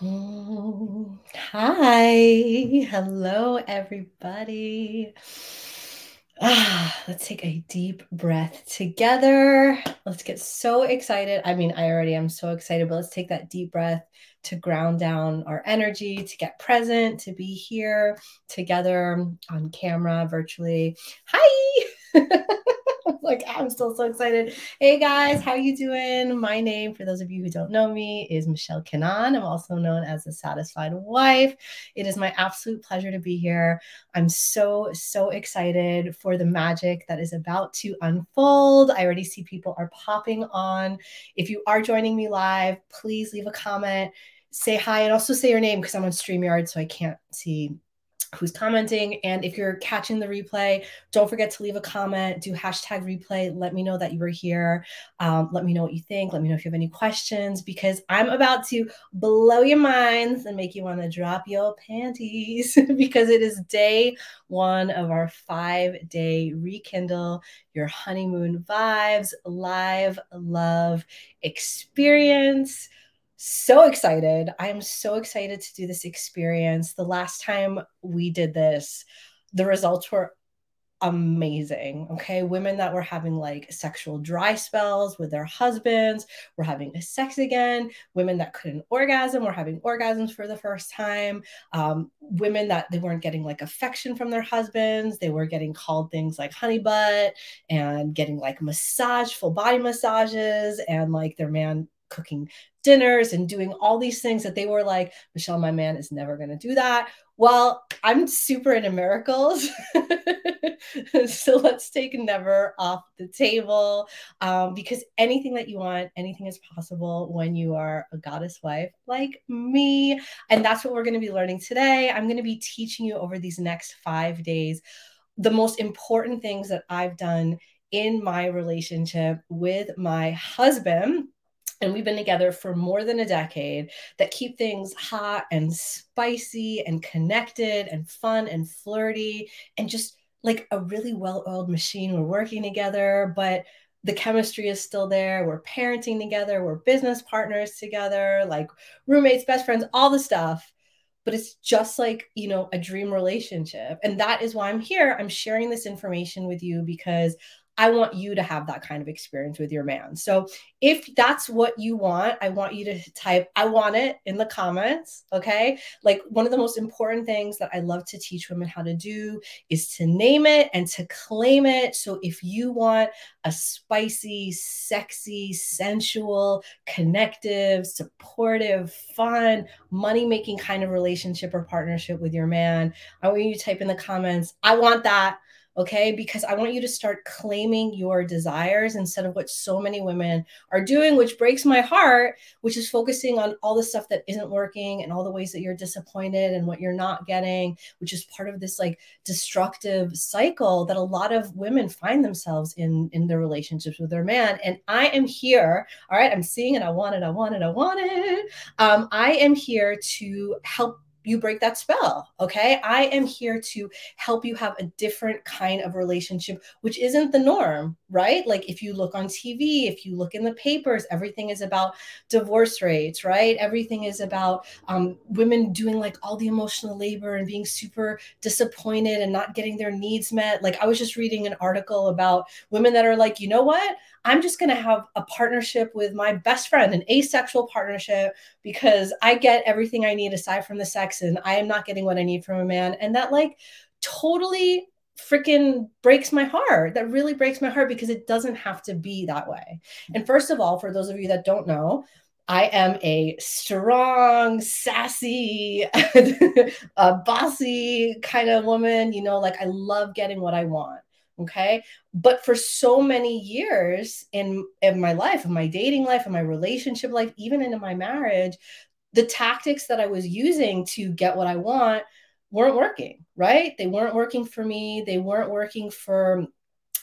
Mm, Hi, hello, everybody. Ah, let's take a deep breath together. Let's get so excited. I mean, I already am so excited, but let's take that deep breath to ground down our energy, to get present, to be here together on camera, virtually. Hi. like I'm still so excited. Hey guys, how you doing? My name, for those of you who don't know me, is Michelle Kanan. I'm also known as the Satisfied Wife. It is my absolute pleasure to be here. I'm so so excited for the magic that is about to unfold. I already see people are popping on. If you are joining me live, please leave a comment, say hi, and also say your name because I'm on StreamYard, so I can't see who's commenting. And if you're catching the replay, don't forget to leave a comment, do hashtag replay. Let me know that you were here. Um, let me know what you think. Let me know if you have any questions because I'm about to blow your minds and make you want to drop your panties because it is day one of our five day rekindle your honeymoon vibes live love experience so excited. I'm so excited to do this experience. The last time we did this, the results were amazing. Okay. Women that were having like sexual dry spells with their husbands were having sex again. Women that couldn't orgasm were having orgasms for the first time. Um, women that they weren't getting like affection from their husbands. They were getting called things like honey butt and getting like massage, full body massages, and like their man cooking dinners and doing all these things that they were like, Michelle, my man is never going to do that. Well, I'm super into miracles. so let's take never off the table um, because anything that you want, anything is possible when you are a goddess wife like me. And that's what we're going to be learning today. I'm going to be teaching you over these next five days the most important things that I've done in my relationship with my husband and we've been together for more than a decade that keep things hot and spicy and connected and fun and flirty and just like a really well-oiled machine. We're working together but the chemistry is still there. We're parenting together. We're business partners together like roommates best friends all the stuff. But it's just like you know a dream relationship. And that is why i'm here. I'm sharing this information with you because I want you to have that kind of experience with your man. So if that's what you want, I want you to type, I want it in the comments. Okay. Like one of the most important things that I love to teach women how to do is to name it and to claim it. So if you want a spicy, sexy, sensual, connective, supportive, fun, money making kind of relationship or partnership with your man, I want you to type in the comments, I want that okay? Because I want you to start claiming your desires instead of what so many women are doing, which breaks my heart, which is focusing on all the stuff that isn't working and all the ways that you're disappointed and what you're not getting, which is part of this like destructive cycle that a lot of women find themselves in in their relationships with their man. And I am here, all right, I'm seeing it, I want it, I want it, I want it. Um, I am here to help you break that spell. Okay. I am here to help you have a different kind of relationship, which isn't the norm, right? Like if you look on TV, if you look in the papers, everything is about divorce rates, right? Everything is about um, women doing like all the emotional labor and being super disappointed and not getting their needs met. Like I was just reading an article about women that are like, you know what? I'm just going to have a partnership with my best friend, an asexual partnership, because I get everything I need aside from the sex and I am not getting what I need from a man. And that, like, totally freaking breaks my heart. That really breaks my heart because it doesn't have to be that way. And first of all, for those of you that don't know, I am a strong, sassy, a bossy kind of woman. You know, like I love getting what I want okay but for so many years in in my life in my dating life in my relationship life even into my marriage the tactics that i was using to get what i want weren't working right they weren't working for me they weren't working for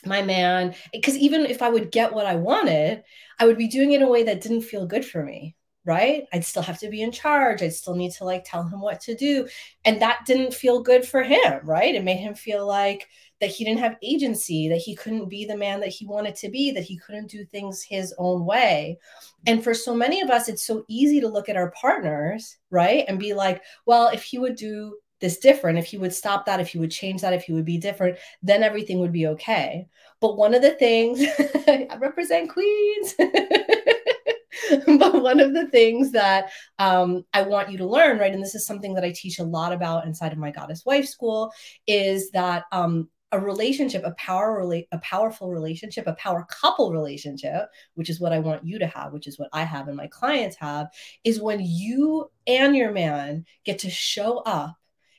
my man because even if i would get what i wanted i would be doing it in a way that didn't feel good for me right? I'd still have to be in charge. I'd still need to like tell him what to do. And that didn't feel good for him, right? It made him feel like that he didn't have agency, that he couldn't be the man that he wanted to be, that he couldn't do things his own way. And for so many of us, it's so easy to look at our partners, right? And be like, well, if he would do this different, if he would stop that, if he would change that, if he would be different, then everything would be okay. But one of the things, I represent Queens. but one of the things that um, I want you to learn, right, and this is something that I teach a lot about inside of my Goddess Wife School, is that um, a relationship, a power a powerful relationship, a power couple relationship, which is what I want you to have, which is what I have and my clients have, is when you and your man get to show up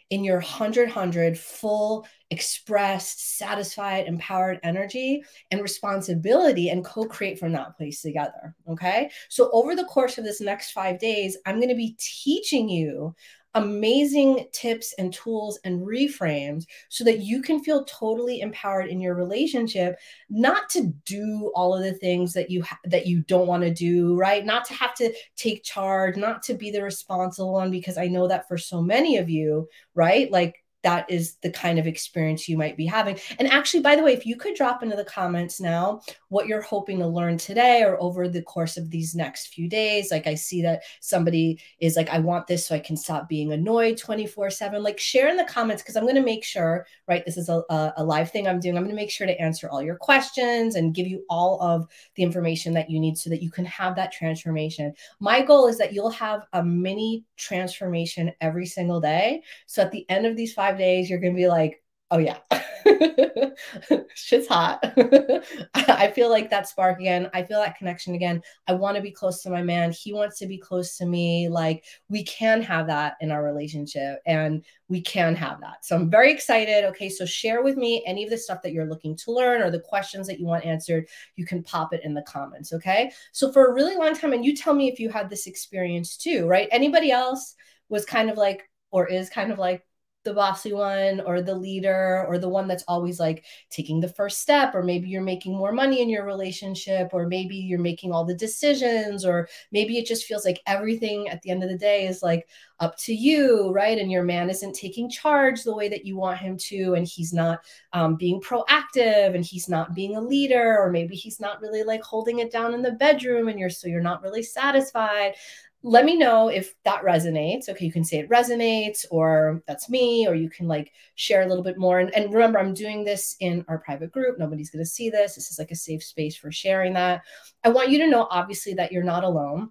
in your 100 100 full expressed satisfied empowered energy and responsibility and co-create from that place together okay? So over the course of this next 5 days i'm going to be teaching you amazing tips and tools and reframes so that you can feel totally empowered in your relationship not to do all of the things that you ha- that you don't want to do right? Not to have to take charge not to be the responsible one because i know that for so many of you right? Like that is the kind of experience you might be having. And actually, by the way, if you could drop into the comments now what you're hoping to learn today or over the course of these next few days. Like, I see that somebody is like, I want this so I can stop being annoyed 24 7. Like, share in the comments because I'm going to make sure, right? This is a, a live thing I'm doing. I'm going to make sure to answer all your questions and give you all of the information that you need so that you can have that transformation. My goal is that you'll have a mini transformation every single day. So at the end of these five five days, you're going to be like, oh yeah, shit's hot. I feel like that spark again. I feel that connection again. I want to be close to my man. He wants to be close to me. Like we can have that in our relationship and we can have that. So I'm very excited. Okay. So share with me any of the stuff that you're looking to learn or the questions that you want answered. You can pop it in the comments. Okay. So for a really long time, and you tell me if you had this experience too, right? Anybody else was kind of like, or is kind of like, the bossy one or the leader or the one that's always like taking the first step or maybe you're making more money in your relationship or maybe you're making all the decisions or maybe it just feels like everything at the end of the day is like up to you right? And your man isn't taking charge the way that you want him to and he's not um, being proactive and he's not being a leader or maybe he's not really like holding it down in the bedroom and you're so you're not really satisfied let me know if that resonates. Okay, you can say it resonates, or that's me, or you can like share a little bit more. And, and remember, I'm doing this in our private group. Nobody's going to see this. This is like a safe space for sharing that. I want you to know, obviously, that you're not alone.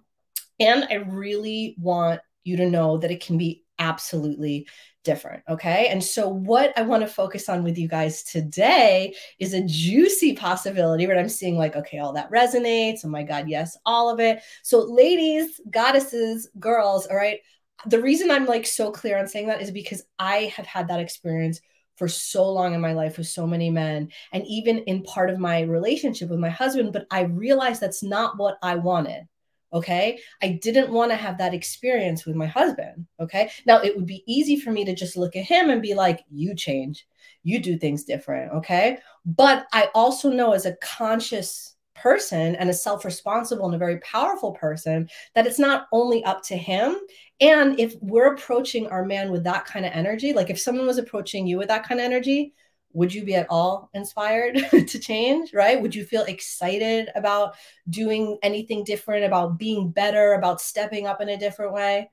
And I really want you to know that it can be absolutely different. Okay. And so, what I want to focus on with you guys today is a juicy possibility where I'm seeing, like, okay, all that resonates. Oh my God, yes, all of it. So, ladies, goddesses, girls, all right. The reason I'm like so clear on saying that is because I have had that experience for so long in my life with so many men and even in part of my relationship with my husband but i realized that's not what i wanted Okay. I didn't want to have that experience with my husband. Okay. Now it would be easy for me to just look at him and be like, you change, you do things different. Okay. But I also know as a conscious person and a self responsible and a very powerful person that it's not only up to him. And if we're approaching our man with that kind of energy, like if someone was approaching you with that kind of energy, would you be at all inspired to change right? Would you feel excited about doing anything different about being better about stepping up in a different way?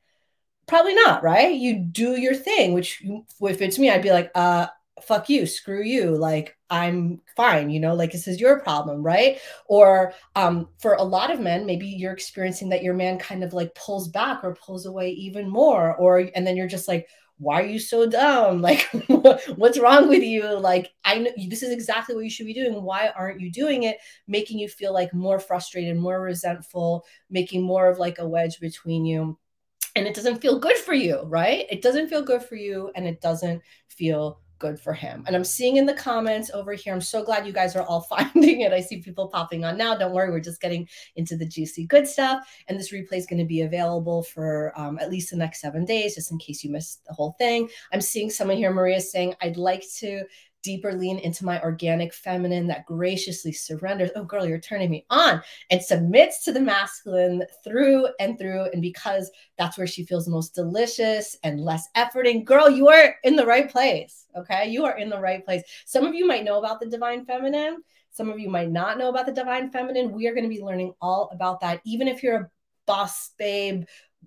Probably not right? You do your thing which if it's me i'd be like uh fuck you screw you like i'm fine you know like this is your problem right? Or um for a lot of men maybe you're experiencing that your man kind of like pulls back or pulls away even more or and then you're just like why are you so dumb? Like, what's wrong with you? Like, I know this is exactly what you should be doing. Why aren't you doing it? Making you feel like more frustrated, more resentful, making more of like a wedge between you. And it doesn't feel good for you, right? It doesn't feel good for you and it doesn't feel good for him. And I'm seeing in the comments over here, I'm so glad you guys are all finding it. I see people popping on now. Don't worry, we're just getting into the juicy good stuff. And this replay is going to be available for um, at least the next seven days, just in case you missed the whole thing. I'm seeing someone here, Maria, saying, I'd like to deeper lean into my organic feminine that graciously surrenders. Oh, girl, you're turning me on and submits to the masculine through and through. And because that's where she feels most delicious and less efforting, girl, you are in the right place. Okay. You are in the right place. Some of you might know about the divine feminine. Some of you might not know about the divine feminine. We are going to be learning all about that. Even if you're a boss babe,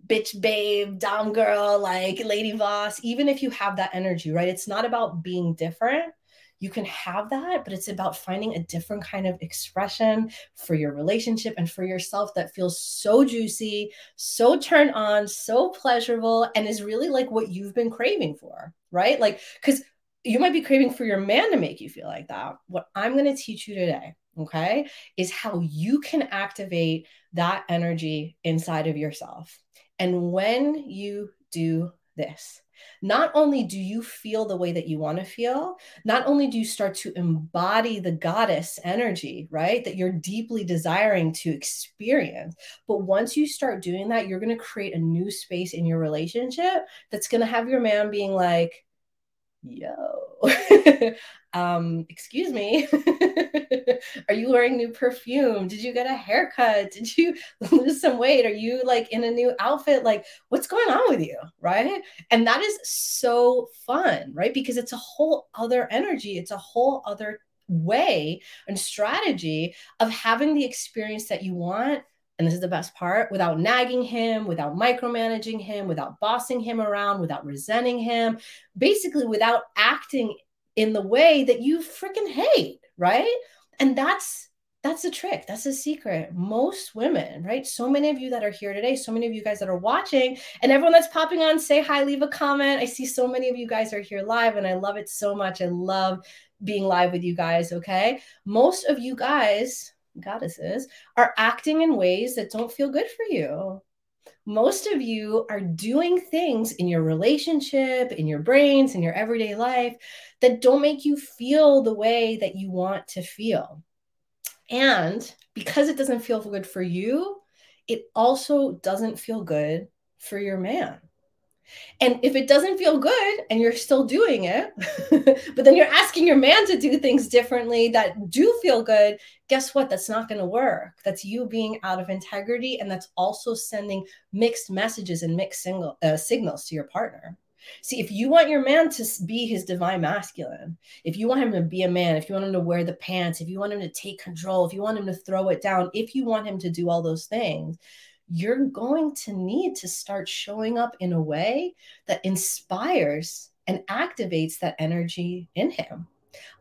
bitch babe, dom girl, like lady boss, even if you have that energy, right? It's not about being different. You can have that, but it's about finding a different kind of expression for your relationship and for yourself that feels so juicy, so turned on, so pleasurable, and is really like what you've been craving for, right? Like, because you might be craving for your man to make you feel like that. What I'm going to teach you today, okay, is how you can activate that energy inside of yourself. And when you do this, not only do you feel the way that you want to feel, not only do you start to embody the goddess energy, right, that you're deeply desiring to experience, but once you start doing that, you're going to create a new space in your relationship that's going to have your man being like, yo. Um excuse me. Are you wearing new perfume? Did you get a haircut? Did you lose some weight? Are you like in a new outfit? Like what's going on with you right? And that is so fun right? Because it's a whole other energy. It's a whole other way and strategy of having the experience that you want and this is the best part without nagging him, without micromanaging him, without bossing him around, without resenting him, basically without acting in the way that you freaking hate, right? And that's that's the trick. That's the secret. Most women, right? So many of you that are here today, so many of you guys that are watching, and everyone that's popping on, say hi, leave a comment. I see so many of you guys are here live, and I love it so much. I love being live with you guys. Okay. Most of you guys, goddesses are acting in ways that don't feel good for you. Most of you are doing things in your relationship, in your brains, in your everyday life that don't make you feel the way that you want to feel. And because it doesn't feel good for you, it also doesn't feel good for your man. And if it doesn't feel good and you're still doing it, but then you're asking your man to do things differently that do feel good, guess what? That's not going to work. That's you being out of integrity. And that's also sending mixed messages and mixed single, uh, signals to your partner. See, if you want your man to be his divine masculine, if you want him to be a man, if you want him to wear the pants, if you want him to take control, if you want him to throw it down, if you want him to do all those things, you're going to need to start showing up in a way that inspires and activates that energy in him.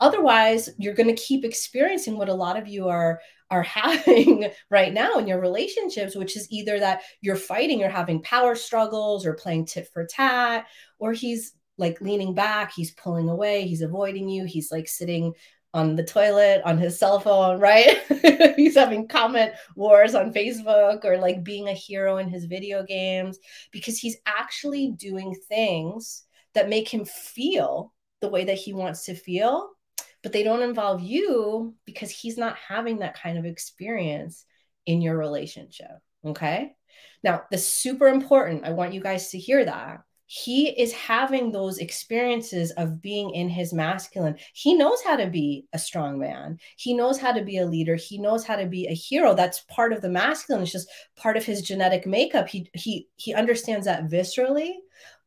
Otherwise, you're going to keep experiencing what a lot of you are are having right now in your relationships, which is either that you're fighting, you're having power struggles or playing tit for tat, or he's like leaning back, he's pulling away, he's avoiding you, he's like sitting on the toilet on his cell phone, right? He's having comment wars on Facebook or like being a hero in his video games because he's actually doing things that make him feel the way that he wants to feel, but they don't involve you because he's not having that kind of experience in your relationship. Okay. Now, this super important. I want you guys to hear that he is having those experiences of being in his masculine. He knows how to be a strong man. He knows how to be a leader. He knows how to be a hero. That's part of the masculine. It's just part of his genetic makeup. He he he understands that viscerally,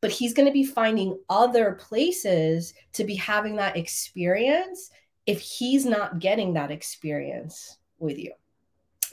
but he's going to be finding other places to be having that experience if he's not getting that experience with you.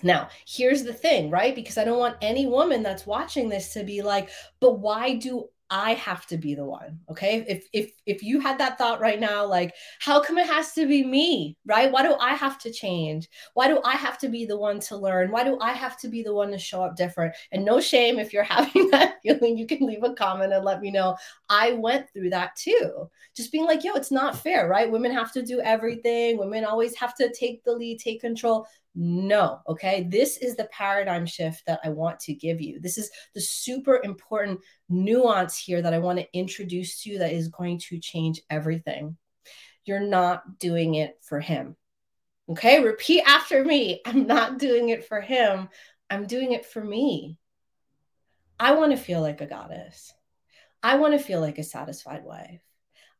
Now, here's the thing, right? Because I don't want any woman that's watching this to be like, but why do I have to be the one. Okay. If if if you had that thought right now, like, how come it has to be me? Right? Why do I have to change? Why do I have to be the one to learn? Why do I have to be the one to show up different? And no shame if you're having that feeling, you can leave a comment and let me know. I went through that too. Just being like, yo, it's not fair, right? Women have to do everything. Women always have to take the lead, take control. No, okay. This is the paradigm shift that I want to give you. This is the super important nuance here that I want to introduce to you that is going to change everything. You're not doing it for him. Okay, repeat after me. I'm not doing it for him. I'm doing it for me. I want to feel like a goddess. I want to feel like a satisfied wife.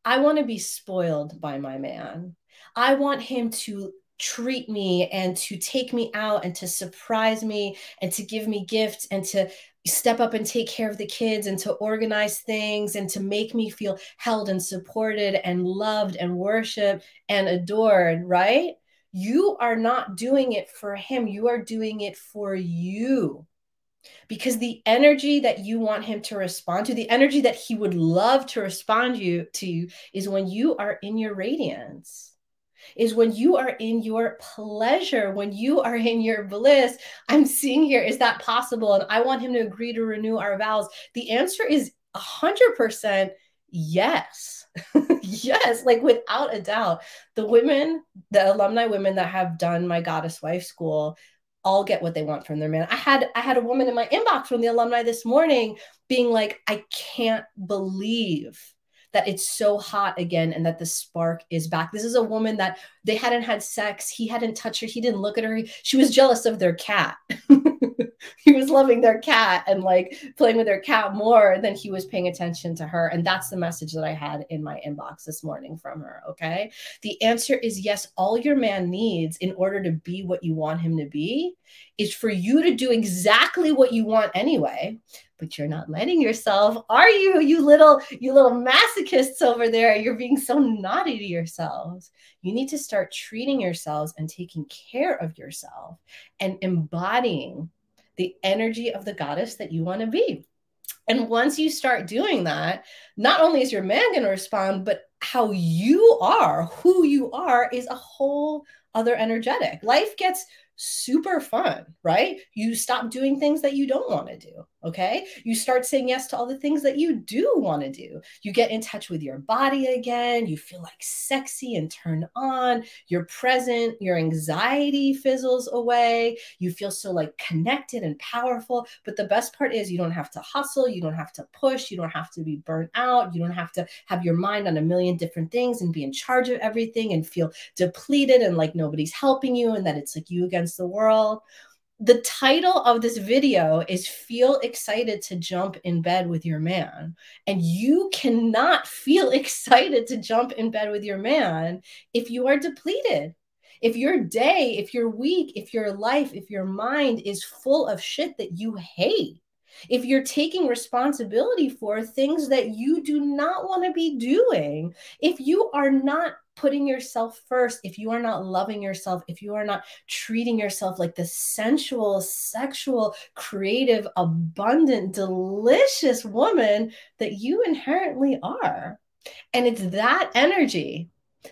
I want to be spoiled by my man. I want him to treat me and to take me out and to surprise me and to give me gifts and to step up and take care of the kids and to organize things and to make me feel held and supported and loved and worshiped and adored, right? You are not doing it for him, you are doing it for you. Because the energy that you want him to respond to, the energy that he would love to respond you to is when you are in your radiance is when you are in your pleasure, when you are in your bliss. I'm seeing here, is that possible? And I want him to agree to renew our vows. The answer is 100% yes. yes, like without a doubt. The women, the alumni women that have done my goddess wife school, all get what they want from their man. I had I had a woman in my inbox from the alumni this morning being like, I can't believe that it's so hot again and that the spark is back. This is a woman that they hadn't had sex. He hadn't touched her. He didn't look at her. She was jealous of their cat. he was loving their cat and like playing with their cat more than he was paying attention to her. And that's the message that I had in my inbox this morning from her. Okay. The answer is yes. All your man needs in order to be what you want him to be is for you to do exactly what you want anyway but you're not letting yourself. Are you you little you little masochists over there? You're being so naughty to yourselves. You need to start treating yourselves and taking care of yourself and embodying the energy of the goddess that you want to be. And once you start doing that not only is your man going to respond but how you are who you are is a whole other energetic. Life gets super fun, right? You stop doing things that you don't want to do. Okay. You start saying yes to all the things that you do want to do. You get in touch with your body again. You feel like sexy and turned on. You're present. Your anxiety fizzles away. You feel so like connected and powerful. But the best part is you don't have to hustle. You don't have to push. You don't have to be burnt out. You don't have to have your mind on a million different things and be in charge of everything and feel depleted and like nobody's helping you and that it's like you against the world the title of this video is Feel Excited to Jump in Bed with Your Man. And you cannot feel excited to jump in bed with your man if you are depleted. If your day, if your week, if your life, if your mind is full of shit that you hate, if you're taking responsibility for things that you do not want to be doing, if you are not putting yourself first, if you are not loving yourself, if you are not treating yourself like the sensual, sexual, creative, abundant, delicious woman that you inherently are. And it's that energy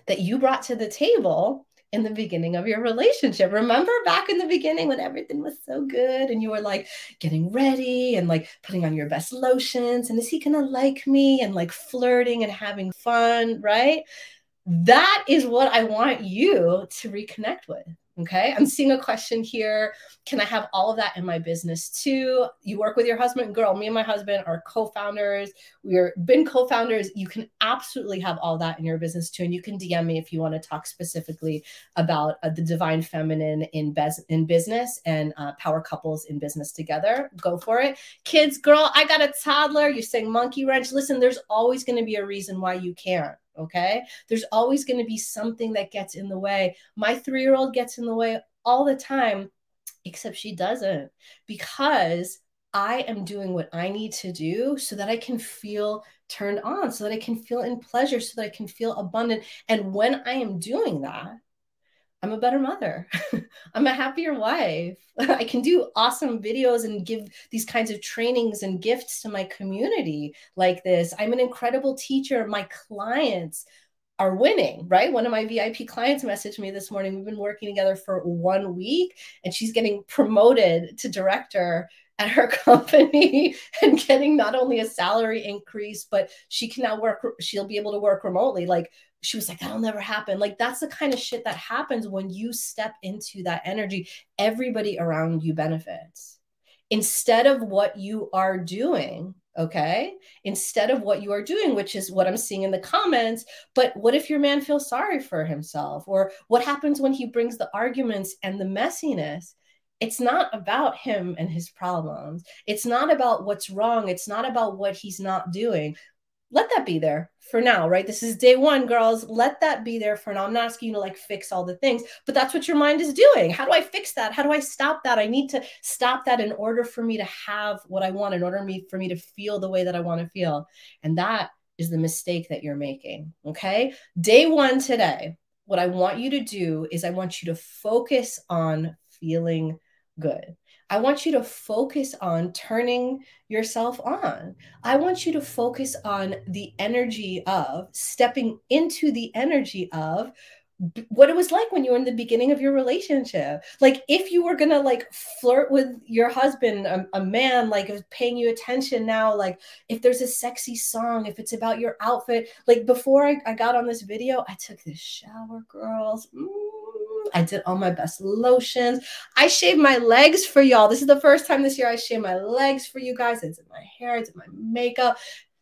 that you brought to the table in the beginning of your relationship. Remember back in the beginning when everything was so good and you were like getting ready and like putting on your best lotions and is he going to like me and like flirting and having fun, right? That is what I want you to reconnect with. Okay. I'm seeing a question here. Can I have all of that in my business too? You work with your husband, girl. Me and my husband are co founders. We're been co founders. You can absolutely have all that in your business too. And you can DM me if you want to talk specifically about uh, the divine feminine in, bez- in business and uh, power couples in business together. Go for it. Kids, girl, I got a toddler. You're saying monkey wrench. Listen, there's always going to be a reason why you can't Okay. There's always going to be something that gets in the way. My three year old gets in the way all the time, except she doesn't because I am doing what I need to do so that I can feel turned on, so that I can feel in pleasure, so that I can feel abundant. And when I am doing that, I'm a better mother. I'm a happier wife. I can do awesome videos and give these kinds of trainings and gifts to my community like this. I'm an incredible teacher. My clients are winning, right? One of my VIP clients messaged me this morning. We've been working together for one week and she's getting promoted to director at her company and getting not only a salary increase, but she can now work, she'll be able to work remotely. Like she was like, that'll never happen. Like, that's the kind of shit that happens when you step into that energy. Everybody around you benefits. Instead of what you are doing, okay? Instead of what you are doing, which is what I'm seeing in the comments. But what if your man feels sorry for himself? Or what happens when he brings the arguments and the messiness? It's not about him and his problems. It's not about what's wrong. It's not about what he's not doing let that be there for now, right? This is day one, girls. Let that be there for now. I'm not asking you to like fix all the things, but that's what your mind is doing. How do I fix that? How do I stop that? I need to stop that in order for me to have what I want, in order for me to feel the way that I want to feel. And that is the mistake that you're making. Okay. Day one today, what I want you to do is I want you to focus on feeling good. I want you to focus on turning yourself on. I want you to focus on the energy of stepping into the energy of what it was like when you were in the beginning of your relationship. Like if you were gonna like flirt with your husband, a, a man like paying you attention now, like if there's a sexy song, if it's about your outfit, like before I, I got on this video, I took this shower, girls. Mm, I did all my best lotions. I shaved my legs for y'all. This is the first time this year I shaved my legs for you guys. I did my hair, I did my makeup.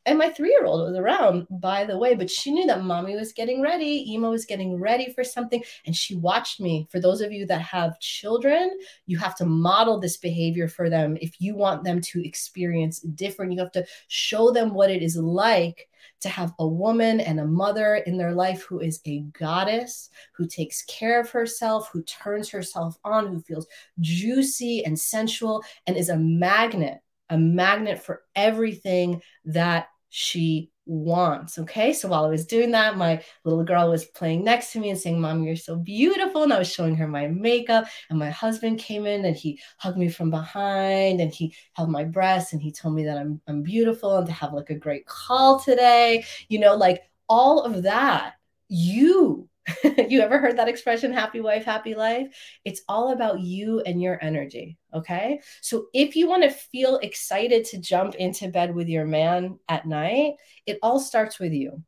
And my three year old was around, by the way, but she knew that mommy was getting ready. Ema was getting ready for something. And she watched me. For those of you that have children, you have to model this behavior for them. If you want them to experience different, you have to show them what it is like to have a woman and a mother in their life who is a goddess, who takes care of herself, who turns herself on, who feels juicy and sensual, and is a magnet, a magnet for everything that she wants. Okay. So while I was doing that, my little girl was playing next to me and saying, Mom, you're so beautiful. And I was showing her my makeup. And my husband came in and he hugged me from behind and he held my breast and he told me that I'm, I'm beautiful and to have like a great call today. You know, like all of that, you you ever heard that expression, happy wife, happy life? It's all about you and your energy. Okay. So if you want to feel excited to jump into bed with your man at night, it all starts with you.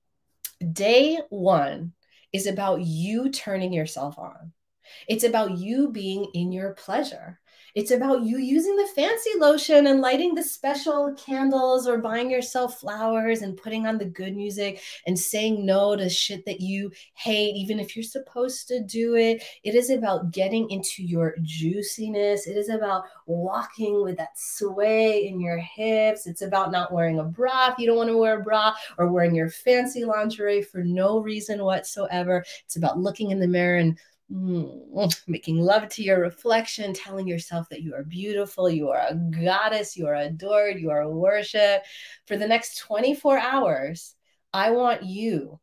Day one is about you turning yourself on. It's about you being in your pleasure. It's about you using the fancy lotion and lighting the special candles or buying yourself flowers and putting on the good music and saying no to shit that you hate, even if you're supposed to do it. It is about getting into your juiciness. It is about walking with that sway in your hips. It's about not wearing a bra if you don't want to wear a bra or wearing your fancy lingerie for no reason whatsoever. It's about looking in the mirror and Mm, making love to your reflection, telling yourself that you are beautiful, you are a goddess, you are adored, you are worshiped. For the next 24 hours, I want you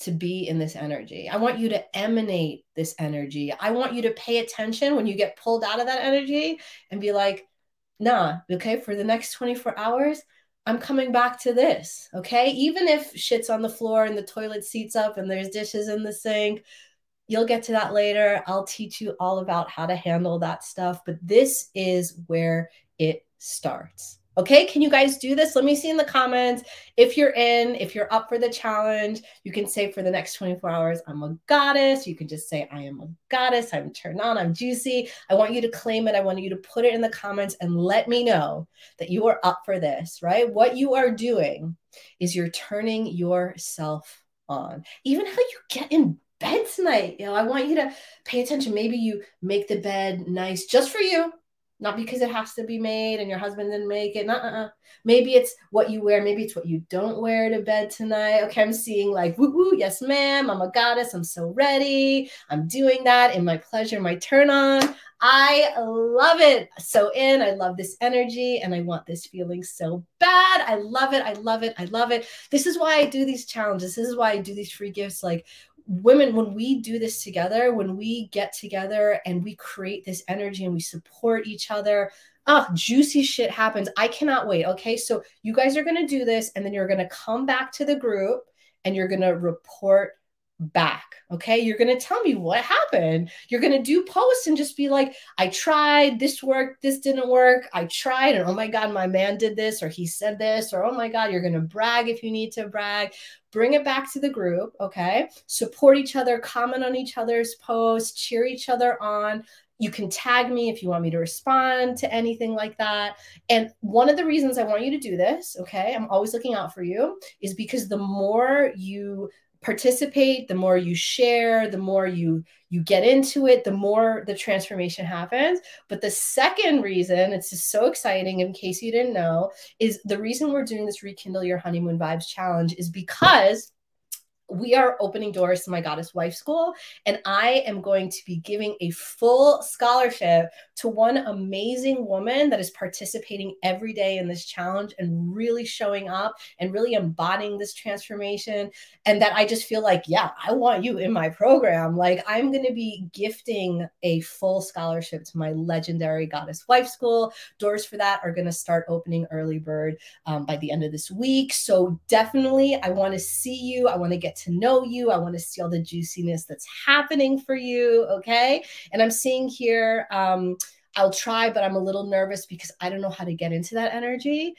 to be in this energy. I want you to emanate this energy. I want you to pay attention when you get pulled out of that energy and be like, nah, okay, for the next 24 hours, I'm coming back to this, okay? Even if shit's on the floor and the toilet seat's up and there's dishes in the sink, You'll get to that later. I'll teach you all about how to handle that stuff, but this is where it starts. Okay, can you guys do this? Let me see in the comments if you're in, if you're up for the challenge. You can say for the next 24 hours, I'm a goddess. You can just say, I am a goddess. I'm turned on. I'm juicy. I want you to claim it. I want you to put it in the comments and let me know that you are up for this, right? What you are doing is you're turning yourself on. Even how you get in bed tonight. You know, I want you to pay attention. Maybe you make the bed nice just for you, not because it has to be made and your husband didn't make it. uh Maybe it's what you wear. Maybe it's what you don't wear to bed tonight. Okay, I'm seeing like, woo woo, yes, ma'am. I'm a goddess. I'm so ready. I'm doing that in my pleasure, my turn on. I love it. So in, I love this energy and I want this feeling so bad. I love it. I love it. I love it. This is why I do these challenges. This is why I do these free gifts. Like women when we do this together when we get together and we create this energy and we support each other oh juicy shit happens. I cannot wait okay? So you guys are going to do this and then you're going to come back to the group and you're going to report back. Okay. You're going to tell me what happened. You're going to do posts and just be like, I tried, this worked, this didn't work. I tried, and oh my God, my man did this, or he said this, or oh my God, you're going to brag if you need to brag. Bring it back to the group. Okay. Support each other, comment on each other's posts, cheer each other on. You can tag me if you want me to respond to anything like that. And one of the reasons I want you to do this, okay, I'm always looking out for you, is because the more you participate the more you share the more you you get into it the more the transformation happens. But the second reason it's just so exciting in case you didn't know is the reason we're doing this rekindle your honeymoon vibes challenge is because we are opening doors to my goddess wife school and i am going to be giving a full scholarship to one amazing woman that is participating every day in this challenge and really showing up and really embodying this transformation. And that i just feel like yeah i want you in my program. Like i'm going to be gifting a full scholarship to my legendary goddess wife school. Doors for that are going to start opening early bird um, by the end of this week. So definitely i want to see you. I want to get to know you. I want to see all the juiciness that's happening for you. Okay. And I'm seeing here, um, I'll try, but I'm a little nervous because I don't know how to get into that energy.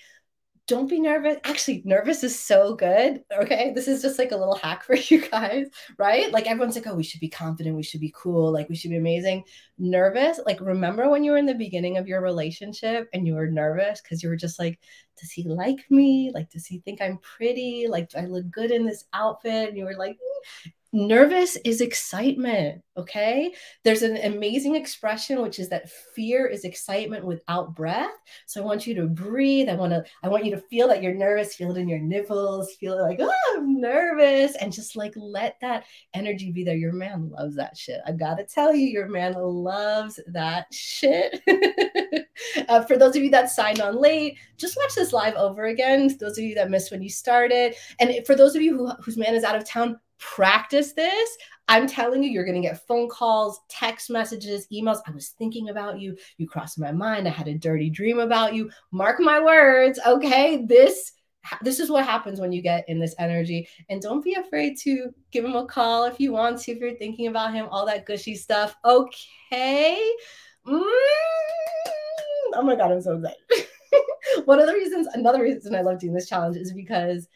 Don't be nervous. Actually, nervous is so good. Okay. This is just like a little hack for you guys, right? Like everyone's like, oh, we should be confident. We should be cool. Like we should be amazing. Nervous. Like remember when you were in the beginning of your relationship and you were nervous because you were just like, does he like me? Like, does he think I'm pretty? Like, do I look good in this outfit? And you were like, mm. Nervous is excitement. Okay. There's an amazing expression, which is that fear is excitement without breath. So I want you to breathe. I want to, I want you to feel that you're nervous, feel it in your nipples, feel like, oh, I'm nervous. And just like let that energy be there. Your man loves that shit. I gotta tell you, your man loves that shit. uh, for those of you that signed on late, just watch this live over again. Those of you that missed when you started. And for those of you who, whose man is out of town, practice this. I'm telling you, you're going to get phone calls, text messages, emails. I was thinking about you. You crossed my mind. I had a dirty dream about you. Mark my words. Okay. This this is what happens when you get in this energy and don't be afraid to give him a call if you want to if you're thinking about him all that gushy stuff okay mm. oh my god i'm so excited one of the reasons another reason i love doing this challenge is because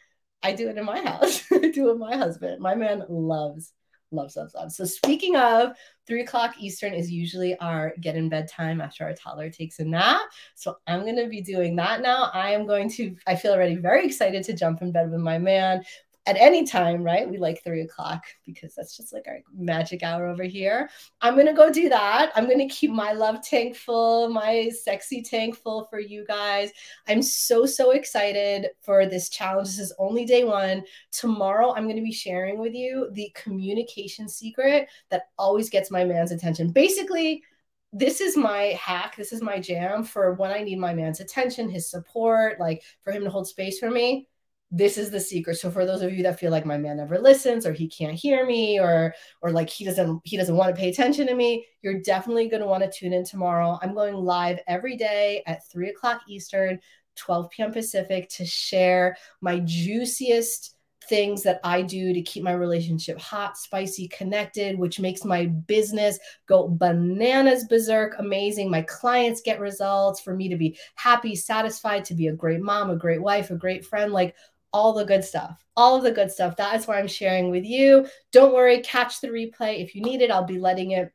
I do it in my house. I do it with my husband. My man loves, loves, loves, loves. So speaking of, three o'clock Eastern is usually our get in bed time after our toddler takes a nap. So I'm to be doing that now. I am going to, I feel already very excited to jump in bed with my man at any time, right? We like three o'clock because that's just like our magic hour over here. I'm gonna go do that. I'm gonna keep my love tank full, my sexy tank full for you guys. I'm so, so excited for this challenge. This is only day one. Tomorrow, I'm gonna be sharing with you the communication secret that always gets my man's attention. Basically, this is my hack. This is my jam for when I need my man's attention, his support, like for him to hold space for me this is the secret so for those of you that feel like my man never listens or he can't hear me or or like he doesn't he doesn't want to pay attention to me you're definitely going to want to tune in tomorrow i'm going live every day at 3 o'clock eastern 12 p.m pacific to share my juiciest things that I do to keep my relationship hot, spicy, connected, which makes my business go bananas berserk, amazing. My clients get results for me to be happy, satisfied, to be a great mom, a great wife, a great friend. Like all the good stuff, all of the good stuff. That is what I'm sharing with you. Don't worry, catch the replay. If you need it, I'll be letting it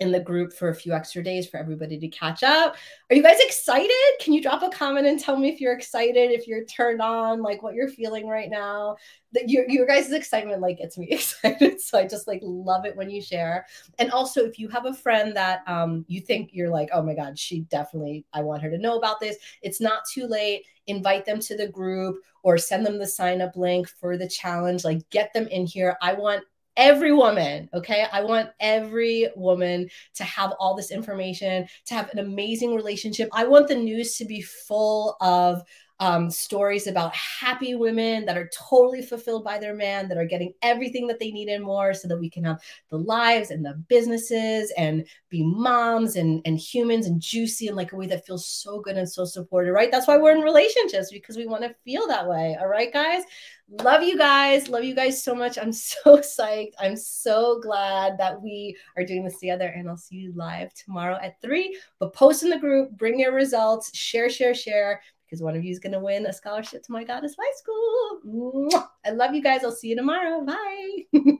in the group for a few extra days for everybody to catch up. Are you guys excited? Can you drop a comment and tell me if you're excited, if you're turned on, like what you're feeling right now? That your your guys' excitement like gets me excited. So I just like love it when you share. And also if you have a friend that um you think you're like, oh my God, she definitely I want her to know about this. It's not too late. Invite them to the group or send them the sign up link for the challenge. Like get them in here. I want every woman, okay? I want every woman to have all this information, to have an amazing relationship. I want the news to be full of um, stories about happy women that are totally fulfilled by their man, that are getting everything that they need and more, so that we can have the lives and the businesses and be moms and, and humans and juicy in like a way that feels so good and so supported, right? That's why we're in relationships because we want to feel that way. All right, guys. Love you guys. Love you guys so much. I'm so psyched. I'm so glad that we are doing this together. And I'll see you live tomorrow at three. But post in the group, bring your results, share, share, share because one of you is going to win a scholarship to my goddess wife school. I love you guys. I'll see you tomorrow. Bye.